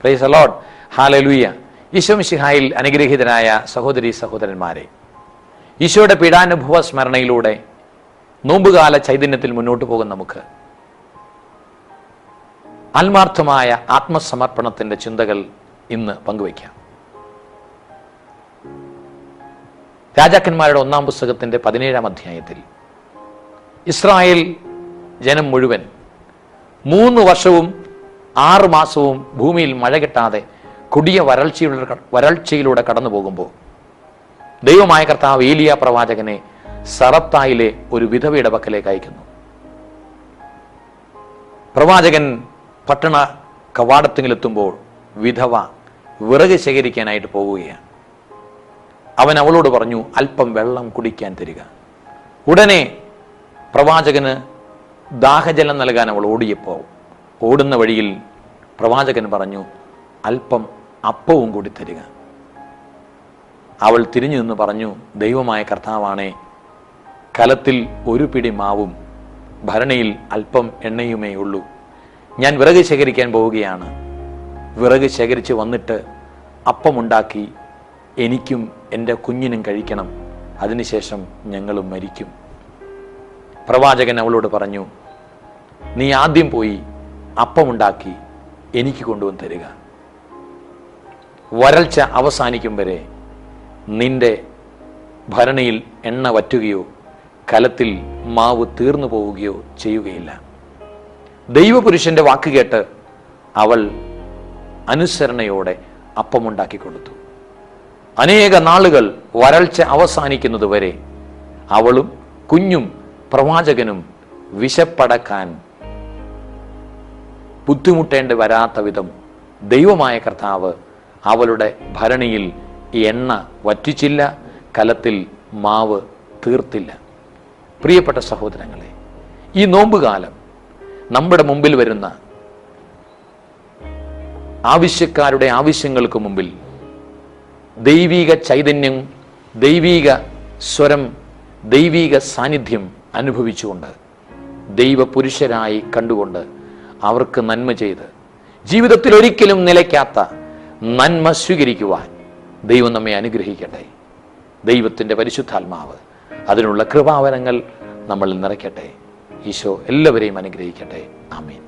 Praise the Lord hallelujah Isho അനുഗ്രഹീതനായ സഹോദരി സഹോദരന്മാരെ ഈശോയുടെ പീഡാനുഭവ സ്മരണയിലൂടെ നോമ്പുകാല ചൈതന്യത്തിൽ മുന്നോട്ട് പോകുന്ന നമുക്ക് ആത്മാർത്ഥമായ ആത്മസമർപ്പണത്തിന്റെ ചിന്തകൾ ഇന്ന് പങ്കുവയ്ക്കാം. രാജാക്കന്മാരുടെ ഒന്നാം പുസ്തകത്തിന്റെ പതിനേഴാം അധ്യായത്തിൽ ഇസ്രായേൽ ജനം മുഴുവൻ മൂന്ന് വർഷവും ആറ് മാസവും ഭൂമിയിൽ മഴ കിട്ടാതെ കൊടിയ വരൾച്ചയിലൂടെ വരൾച്ചയിലൂടെ കടന്നു പോകുമ്പോൾ ദൈവമായ കർത്താവ് ഏലിയ പ്രവാചകനെ സറത്തായിലെ ഒരു വിധവയുടെ പക്കലേക്ക് അയക്കുന്നു. പ്രവാചകൻ പട്ടണ കവാടത്തിലെത്തുമ്പോൾ വിധവ വിറക് ശേഖരിക്കാനായിട്ട് പോവുകയാണ്. അവൻ അവളോട് പറഞ്ഞു അല്പം വെള്ളം കുടിക്കാൻ തരിക. ഉടനെ പ്രവാചകന് ദാഹജലം നൽകാൻ അവൾ ഓടിയപ്പോൾ ഓടുന്ന വഴിയിൽ പ്രവാചകൻ പറഞ്ഞു അല്പം അപ്പവും കൂടി തരിക. അവൾ തിരിഞ്ഞു നിന്ന് പറഞ്ഞു ദൈവമായ കർത്താവാണേ കലത്തിൽ ഒരു പിടി മാവും ഭരണിയിൽ അല്പം എണ്ണയുമേ ഉള്ളൂ. ഞാൻ വിറക് ശേഖരിക്കാൻ പോവുകയാണ്. വിറക് ശേഖരിച്ച് വന്നിട്ട് അപ്പമുണ്ടാക്കി എനിക്കും എന്റെ കുഞ്ഞിനും കഴിക്കണം. അതിനുശേഷം ഞങ്ങളും മരിക്കും. പ്രവാചകൻ അവളോട് പറഞ്ഞു നീ ആദ്യം പോയി അപ്പമുണ്ടാക്കി എനിക്ക് കൊണ്ടുവന്ന് തരിക. വരൾച്ച അവസാനിക്കും വരെ നിന്റെ ഭരണിയിൽ എണ്ണ വറ്റുകയോ കലത്തിൽ മാവ് തീർന്നു പോവുകയോ ചെയ്യുകയില്ല. ദൈവപുരുഷന്റെ വാക്ക് കേട്ട് അവൾ അനുസരണയോടെ അപ്പമുണ്ടാക്കി കൊടുത്തു. അനേക നാളുകൾ വരൾച്ച അവസാനിക്കുന്നത് വരെ അവളും കുഞ്ഞും പ്രവാചകനും വിശപ്പടക്കാൻ ബുദ്ധിമുട്ടേണ്ടി വരാത്ത വിധം ദൈവമായ കർത്താവ് അവളുടെ ഭരണിയിൽ എണ്ണ വറ്റിച്ചില്ല കലത്തിൽ മാവ് തീർത്തില്ല. പ്രിയപ്പെട്ട സഹോദരങ്ങളെ ഈ നോമ്പുകാലം നമ്മുടെ മുമ്പിൽ വരുന്ന ആവശ്യക്കാരുടെ ആവശ്യങ്ങൾക്ക് മുമ്പിൽ ദൈവീക ചൈതന്യം ദൈവീക സ്വരം ദൈവീക സാന്നിധ്യം അനുഭവിച്ചുകൊണ്ട് ദൈവപുരുഷരായി കണ്ടുകൊണ്ട് അവർക്ക് നന്മ ചെയ്ത് ജീവിതത്തിൽ ഒരിക്കലും നിലയ്ക്കാത്ത നന്മ സ്വീകരിക്കുവാൻ ദൈവം നമ്മെ അനുഗ്രഹിക്കട്ടെ. ദൈവത്തിന്റെ പരിശുദ്ധാത്മാവ് അതിനുള്ള കൃപാവനങ്ങൾ നമ്മൾ നിറയ്ക്കട്ടെ. ഈശോ എല്ലാവരെയും അനുഗ്രഹിക്കട്ടെ. ആമീൻ.